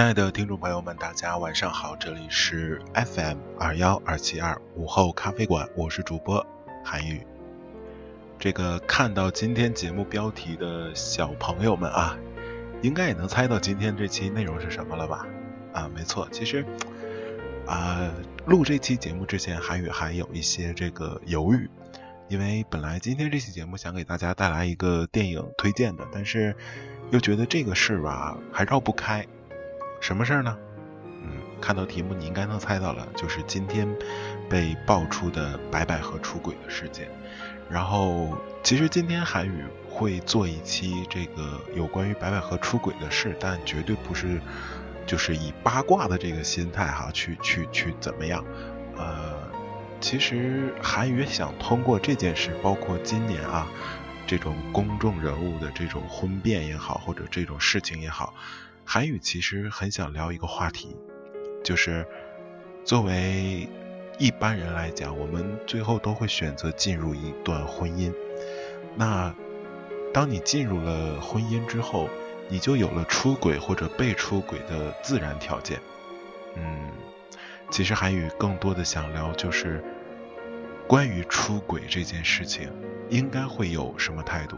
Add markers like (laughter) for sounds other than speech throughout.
亲爱的听众朋友们，大家晚上好，这里是 FM 二幺二七二午后咖啡馆，我是主播韩宇。这个看到今天节目标题的小朋友们啊，应该也能猜到今天这期内容是什么了吧？啊，没错，其实啊，录这期节目之前，韩宇还有一些这个犹豫，因为本来今天这期节目想给大家带来一个电影推荐的，但是又觉得这个事吧还绕不开。什么事儿呢？嗯，看到题目你应该能猜到了，就是今天被爆出的白百合出轨的事件。然后，其实今天韩宇会做一期这个有关于白百合出轨的事，但绝对不是就是以八卦的这个心态哈去去去怎么样。呃，其实韩宇想通过这件事，包括今年啊这种公众人物的这种婚变也好，或者这种事情也好。韩宇其实很想聊一个话题，就是作为一般人来讲，我们最后都会选择进入一段婚姻。那当你进入了婚姻之后，你就有了出轨或者被出轨的自然条件。嗯，其实韩宇更多的想聊就是关于出轨这件事情，应该会有什么态度。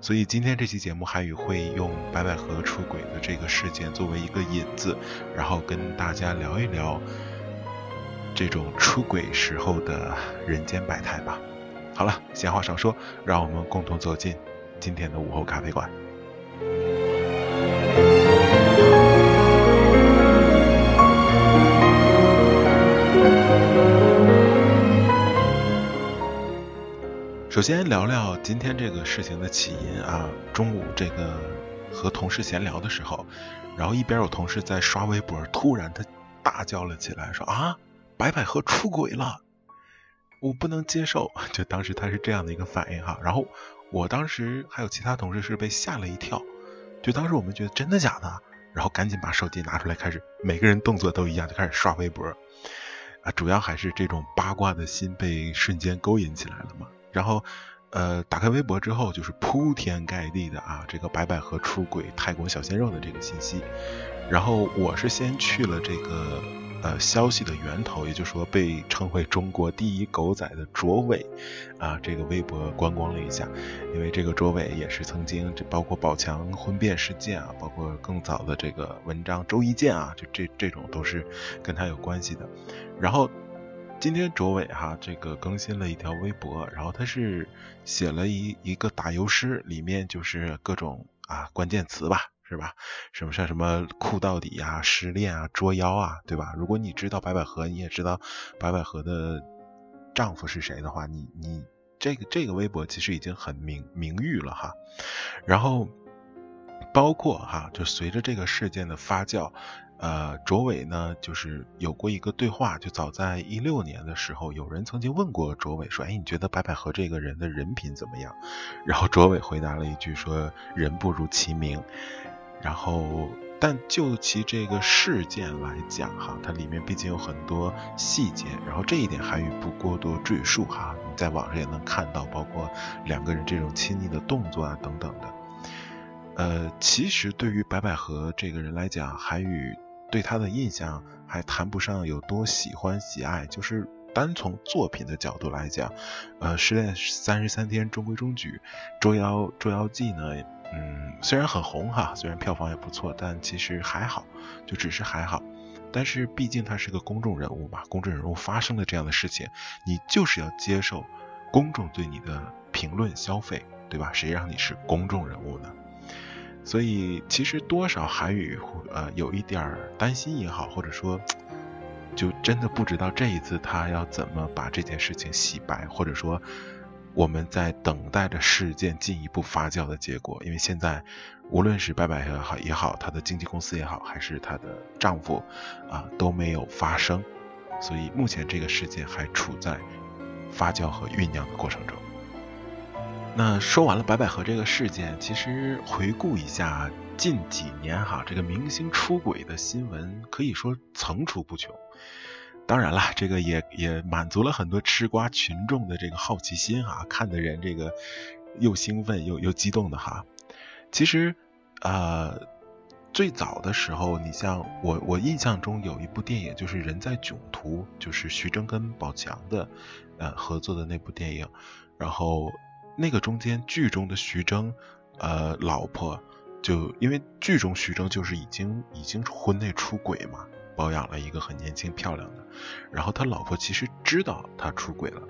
所以今天这期节目，韩宇会用白百合出轨的这个事件作为一个引子，然后跟大家聊一聊这种出轨时候的人间百态吧。好了，闲话少说，让我们共同走进今天的午后咖啡馆。首先聊聊今天这个事情的起因啊。中午这个和同事闲聊的时候，然后一边有同事在刷微博，突然他大叫了起来，说啊，白百合出轨了，我不能接受。(laughs) 就当时他是这样的一个反应哈。然后我当时还有其他同事是被吓了一跳，就当时我们觉得真的假的，然后赶紧把手机拿出来，开始每个人动作都一样，就开始刷微博啊。主要还是这种八卦的心被瞬间勾引起来了嘛。然后，呃，打开微博之后，就是铺天盖地的啊，这个白百合出轨泰国小鲜肉的这个信息。然后我是先去了这个呃消息的源头，也就是说被称为中国第一狗仔的卓伟啊，这个微博观光了一下，因为这个卓伟也是曾经这包括宝强婚变事件啊，包括更早的这个文章周一见啊，就这这种都是跟他有关系的。然后。今天卓伟哈这个更新了一条微博，然后他是写了一一个打油诗，里面就是各种啊关键词吧，是吧？什么像什么酷到底啊、失恋啊、捉妖啊，对吧？如果你知道白百合，你也知道白百合的丈夫是谁的话，你你这个这个微博其实已经很名名誉了哈。然后包括哈，就随着这个事件的发酵。呃，卓伟呢，就是有过一个对话，就早在一六年的时候，有人曾经问过卓伟说：“哎，你觉得白百合这个人的人品怎么样？” (laughs) 然后卓伟回答了一句说：“人不如其名。”然后，但就其这个事件来讲，哈，它里面毕竟有很多细节，然后这一点韩语不过多赘述哈，你在网上也能看到，包括两个人这种亲昵的动作啊等等的。呃，其实对于白百合这个人来讲，韩语。对他的印象还谈不上有多喜欢喜爱，就是单从作品的角度来讲，呃，《失恋三十三天》中规中矩，《捉妖捉妖记》呢，嗯，虽然很红哈，虽然票房也不错，但其实还好，就只是还好。但是毕竟他是个公众人物嘛，公众人物发生的这样的事情，你就是要接受公众对你的评论消费，对吧？谁让你是公众人物呢？所以其实多少韩语呃有一点担心也好，或者说就真的不知道这一次他要怎么把这件事情洗白，或者说我们在等待着事件进一步发酵的结果。因为现在无论是白百合好也好，她的经纪公司也好，还是她的丈夫啊都没有发生，所以目前这个事件还处在发酵和酝酿的过程中。那说完了白百合这个事件，其实回顾一下近几年哈，这个明星出轨的新闻可以说层出不穷。当然了，这个也也满足了很多吃瓜群众的这个好奇心哈，看的人这个又兴奋又又激动的哈。其实，呃，最早的时候，你像我，我印象中有一部电影就是《人在囧途》，就是徐峥跟宝强的呃合作的那部电影。然后那个中间剧中的徐峥，呃，老婆就因为剧中徐峥就是已经已经婚内出轨嘛，包养了一个很年轻漂亮的。然后他老婆其实知道他出轨了，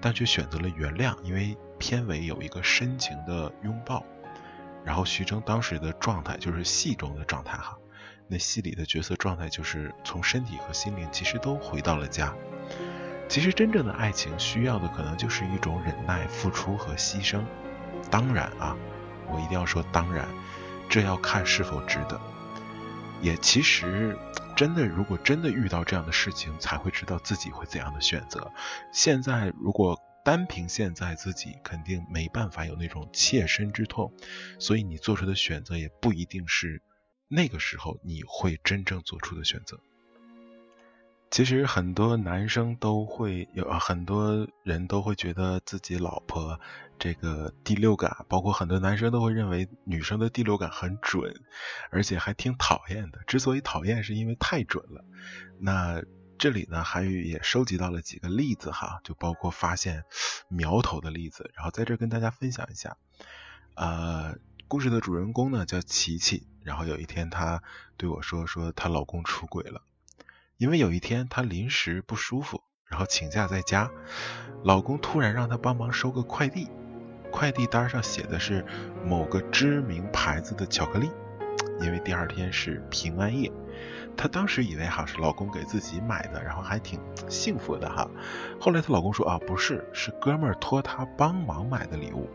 但却选择了原谅，因为片尾有一个深情的拥抱。然后徐峥当时的状态就是戏中的状态哈，那戏里的角色状态就是从身体和心灵其实都回到了家。其实真正的爱情需要的可能就是一种忍耐、付出和牺牲。当然啊，我一定要说当然，这要看是否值得。也其实真的，如果真的遇到这样的事情，才会知道自己会怎样的选择。现在如果。单凭现在自己肯定没办法有那种切身之痛，所以你做出的选择也不一定是那个时候你会真正做出的选择。其实很多男生都会有，很多人都会觉得自己老婆这个第六感，包括很多男生都会认为女生的第六感很准，而且还挺讨厌的。之所以讨厌，是因为太准了。那。这里呢，韩宇也收集到了几个例子哈，就包括发现苗头的例子，然后在这跟大家分享一下。呃，故事的主人公呢叫琪琪，然后有一天她对我说，说她老公出轨了，因为有一天她临时不舒服，然后请假在家，老公突然让她帮忙收个快递，快递单上写的是某个知名牌子的巧克力，因为第二天是平安夜。她当时以为哈是老公给自己买的，然后还挺幸福的哈。后来她老公说啊，不是，是哥们儿托她帮忙买的礼物。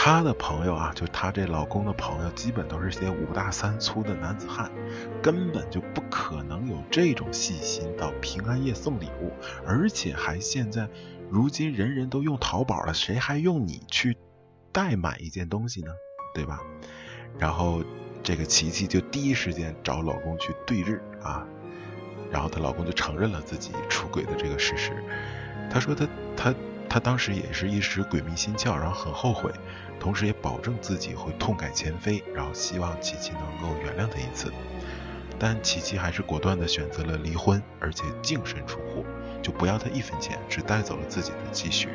她的朋友啊，就她这老公的朋友，基本都是些五大三粗的男子汉，根本就不可能有这种细心到平安夜送礼物，而且还现在如今人人都用淘宝了，谁还用你去代买一件东西呢？对吧？然后。这个琪琪就第一时间找老公去对质啊，然后她老公就承认了自己出轨的这个事实。他说他他他当时也是一时鬼迷心窍，然后很后悔，同时也保证自己会痛改前非，然后希望琪琪能够原谅他一次。但琪琪还是果断地选择了离婚，而且净身出户，就不要他一分钱，只带走了自己的积蓄。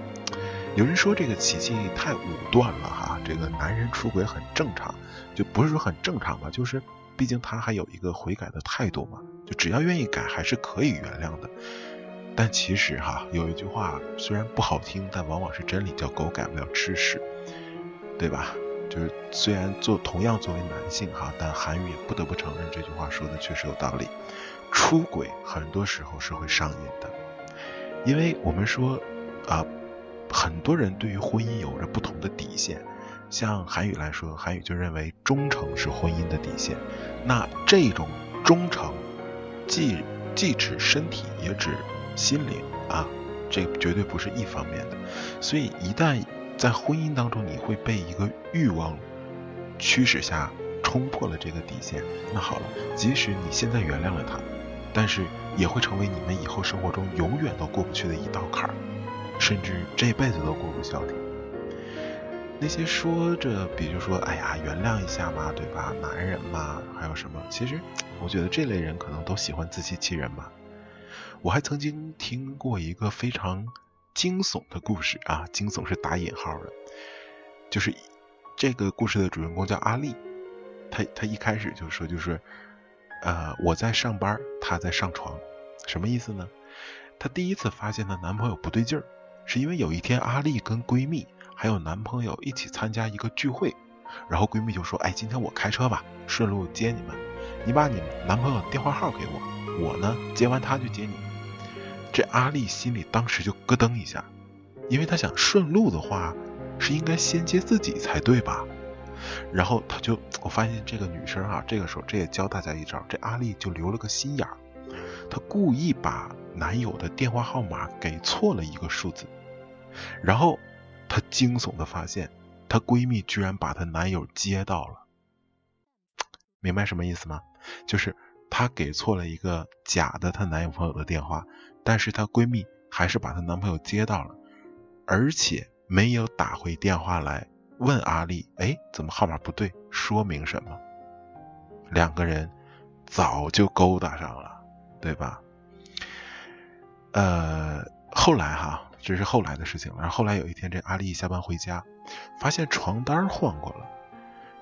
有人说这个琪琪太武断了哈，这个男人出轨很正常，就不是说很正常吧，就是毕竟他还有一个悔改的态度嘛，就只要愿意改还是可以原谅的。但其实哈，有一句话虽然不好听，但往往是真理，叫狗改不了吃屎，对吧？就是虽然做同样作为男性哈，但韩语也不得不承认这句话说的确实有道理。出轨很多时候是会上瘾的，因为我们说啊。很多人对于婚姻有着不同的底线，像韩语来说，韩语就认为忠诚是婚姻的底线。那这种忠诚，既既指身体，也指心灵啊，这绝对不是一方面的。所以一旦在婚姻当中，你会被一个欲望驱使下冲破了这个底线，那好了，即使你现在原谅了他，但是也会成为你们以后生活中永远都过不去的一道坎儿。甚至这辈子都过不消停。那些说着，比如说，哎呀，原谅一下嘛，对吧？男人嘛，还有什么？其实，我觉得这类人可能都喜欢自欺欺人吧。我还曾经听过一个非常惊悚的故事啊，惊悚是打引号的，就是这个故事的主人公叫阿丽，她她一开始就说，就是呃，我在上班，他在上床，什么意思呢？她第一次发现她男朋友不对劲儿。是因为有一天，阿丽跟闺蜜还有男朋友一起参加一个聚会，然后闺蜜就说：“哎，今天我开车吧，顺路接你们。你把你男朋友电话号给我，我呢接完他就接你。”这阿丽心里当时就咯噔一下，因为她想顺路的话是应该先接自己才对吧？然后她就，我发现这个女生啊，这个时候这也教大家一招，这阿丽就留了个心眼儿，她故意把。男友的电话号码给错了一个数字，然后她惊悚的发现，她闺蜜居然把她男友接到了。明白什么意思吗？就是她给错了一个假的她男友朋友的电话，但是她闺蜜还是把她男朋友接到了，而且没有打回电话来问阿丽，哎，怎么号码不对？说明什么？两个人早就勾搭上了，对吧？呃，后来哈，这是后来的事情了。然后后来有一天，这阿丽下班回家，发现床单换过了，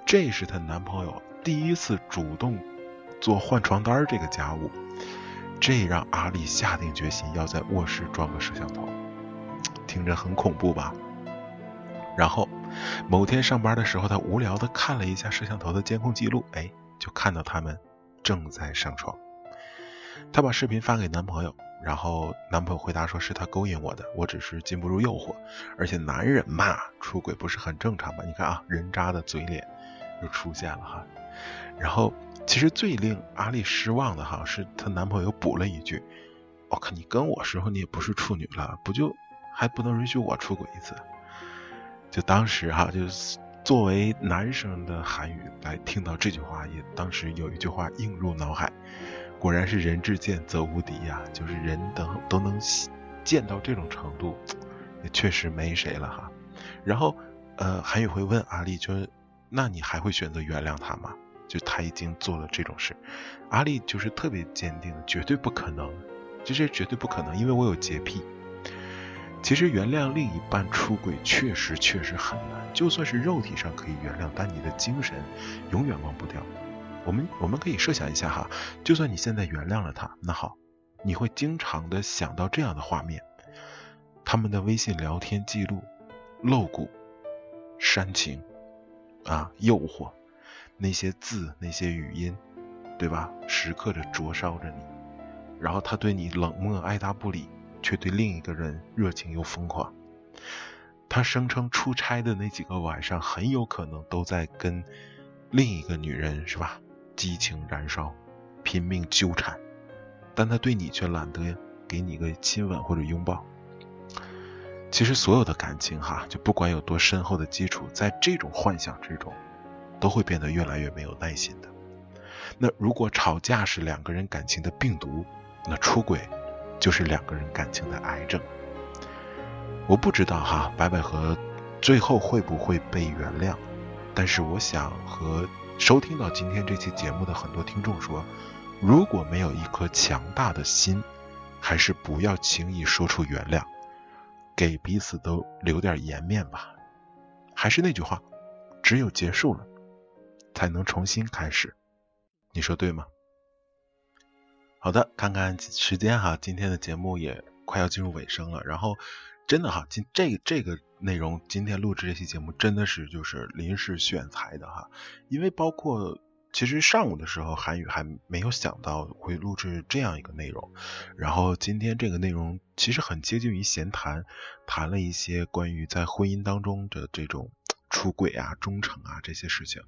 这是她男朋友第一次主动做换床单这个家务，这让阿丽下定决心要在卧室装个摄像头，听着很恐怖吧？然后某天上班的时候，她无聊的看了一下摄像头的监控记录，哎，就看到他们正在上床。她把视频发给男朋友。然后男朋友回答说：“是他勾引我的，我只是禁不住诱惑。而且男人嘛，出轨不是很正常吗？你看啊，人渣的嘴脸又出现了哈。然后其实最令阿丽失望的哈，是她男朋友补了一句：‘我靠，你跟我时候你也不是处女了，不就还不能允许我出轨一次？’就当时哈，就是作为男生的韩语来听到这句话，也当时有一句话映入脑海。”果然是人至贱则无敌呀！就是人等都能贱到这种程度，也确实没谁了哈。然后，呃，韩宇会问阿丽，就那你还会选择原谅他吗？就他已经做了这种事，阿丽就是特别坚定，绝对不可能，就这绝对不可能，因为我有洁癖。其实原谅另一半出轨确实确实很难，就算是肉体上可以原谅，但你的精神永远忘不掉。我们我们可以设想一下哈，就算你现在原谅了他，那好，你会经常的想到这样的画面：他们的微信聊天记录、露骨、煽情啊、诱惑，那些字、那些语音，对吧？时刻的灼烧着你。然后他对你冷漠爱答不理，却对另一个人热情又疯狂。他声称出差的那几个晚上，很有可能都在跟另一个女人，是吧？激情燃烧，拼命纠缠，但他对你却懒得给你一个亲吻或者拥抱。其实所有的感情哈，就不管有多深厚的基础，在这种幻想之中，都会变得越来越没有耐心的。那如果吵架是两个人感情的病毒，那出轨就是两个人感情的癌症。我不知道哈，白百合最后会不会被原谅，但是我想和。收听到今天这期节目的很多听众说，如果没有一颗强大的心，还是不要轻易说出原谅，给彼此都留点颜面吧。还是那句话，只有结束了，才能重新开始。你说对吗？好的，看看时间哈，今天的节目也快要进入尾声了，然后。真的哈，今这个这个内容，今天录制这期节目真的是就是临时选材的哈，因为包括其实上午的时候，韩宇还没有想到会录制这样一个内容，然后今天这个内容其实很接近于闲谈，谈了一些关于在婚姻当中的这种出轨啊、忠诚啊这些事情。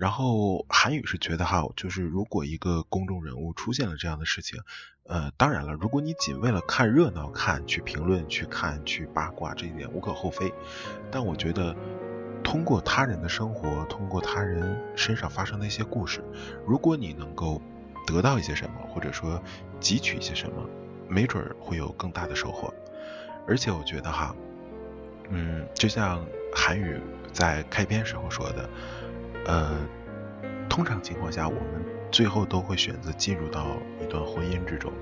然后韩宇是觉得哈，就是如果一个公众人物出现了这样的事情，呃，当然了，如果你仅为了看热闹看去评论去看去八卦，这一点无可厚非。但我觉得，通过他人的生活，通过他人身上发生的一些故事，如果你能够得到一些什么，或者说汲取一些什么，没准会有更大的收获。而且我觉得哈，嗯，就像韩宇在开篇时候说的。呃，通常情况下，我们最后都会选择进入到一段婚姻之中。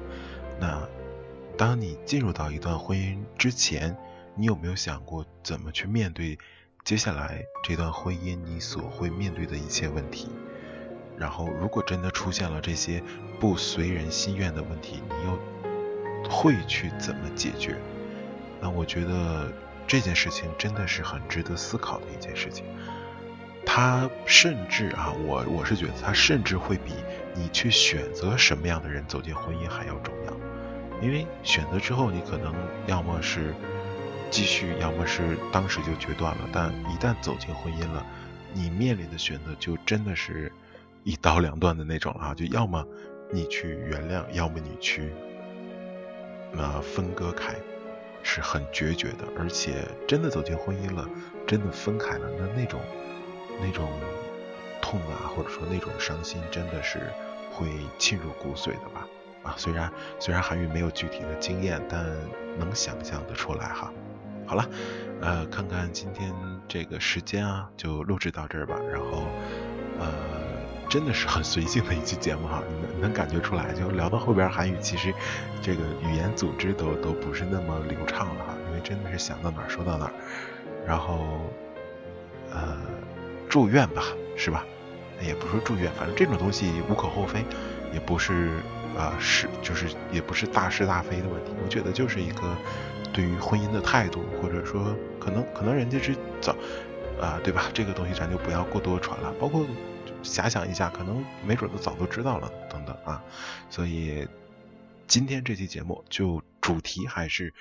那当你进入到一段婚姻之前，你有没有想过怎么去面对接下来这段婚姻你所会面对的一切问题？然后，如果真的出现了这些不随人心愿的问题，你又会去怎么解决？那我觉得这件事情真的是很值得思考的一件事情。他甚至啊，我我是觉得他甚至会比你去选择什么样的人走进婚姻还要重要，因为选择之后，你可能要么是继续，要么是当时就决断了。但一旦走进婚姻了，你面临的选择就真的是一刀两断的那种啊，就要么你去原谅，要么你去呃分割开，是很决绝的。而且真的走进婚姻了，真的分开了，那那种。那种痛啊，或者说那种伤心，真的是会沁入骨髓的吧？啊，虽然虽然韩愈没有具体的经验，但能想象的出来哈。好了，呃，看看今天这个时间啊，就录制到这儿吧。然后，呃，真的是很随性的一期节目哈，能能感觉出来，就聊到后边韩语，其实这个语言组织都都不是那么流畅了哈，因为真的是想到哪儿说到哪儿，然后呃祝愿吧，是吧？也不是祝愿，反正这种东西无可厚非，也不是啊是就是也不是大是大非的问题，我觉得就是一个对于婚姻的态度，或者说可能可能人家是早啊对吧？这个东西咱就不要过多传了，包括。遐想一下，可能没准都早都知道了，等等啊，所以今天这期节目就主题还是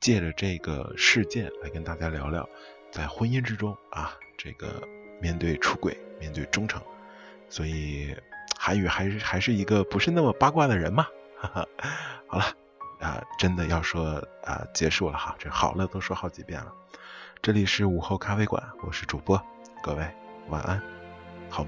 借着这个事件来跟大家聊聊，在婚姻之中啊，这个面对出轨，面对忠诚，所以韩宇还是还是一个不是那么八卦的人嘛，哈哈。好了啊，真的要说啊，结束了哈，这好了都说好几遍了，这里是午后咖啡馆，我是主播，各位晚安，好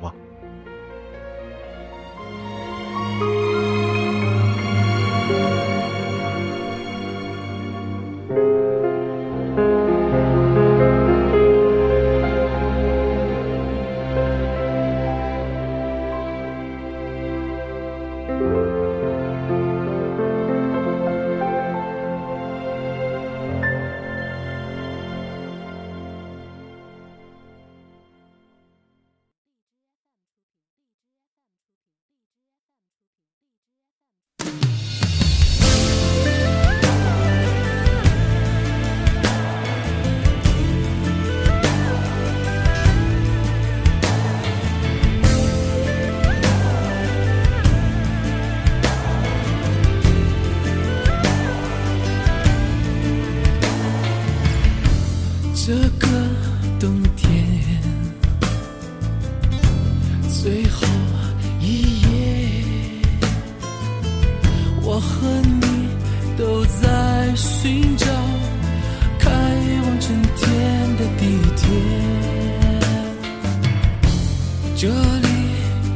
这里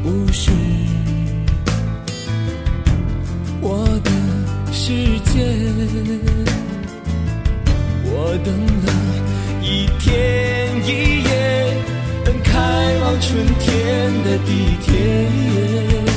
不是我的世界我等了一天一夜等开往春天的地铁。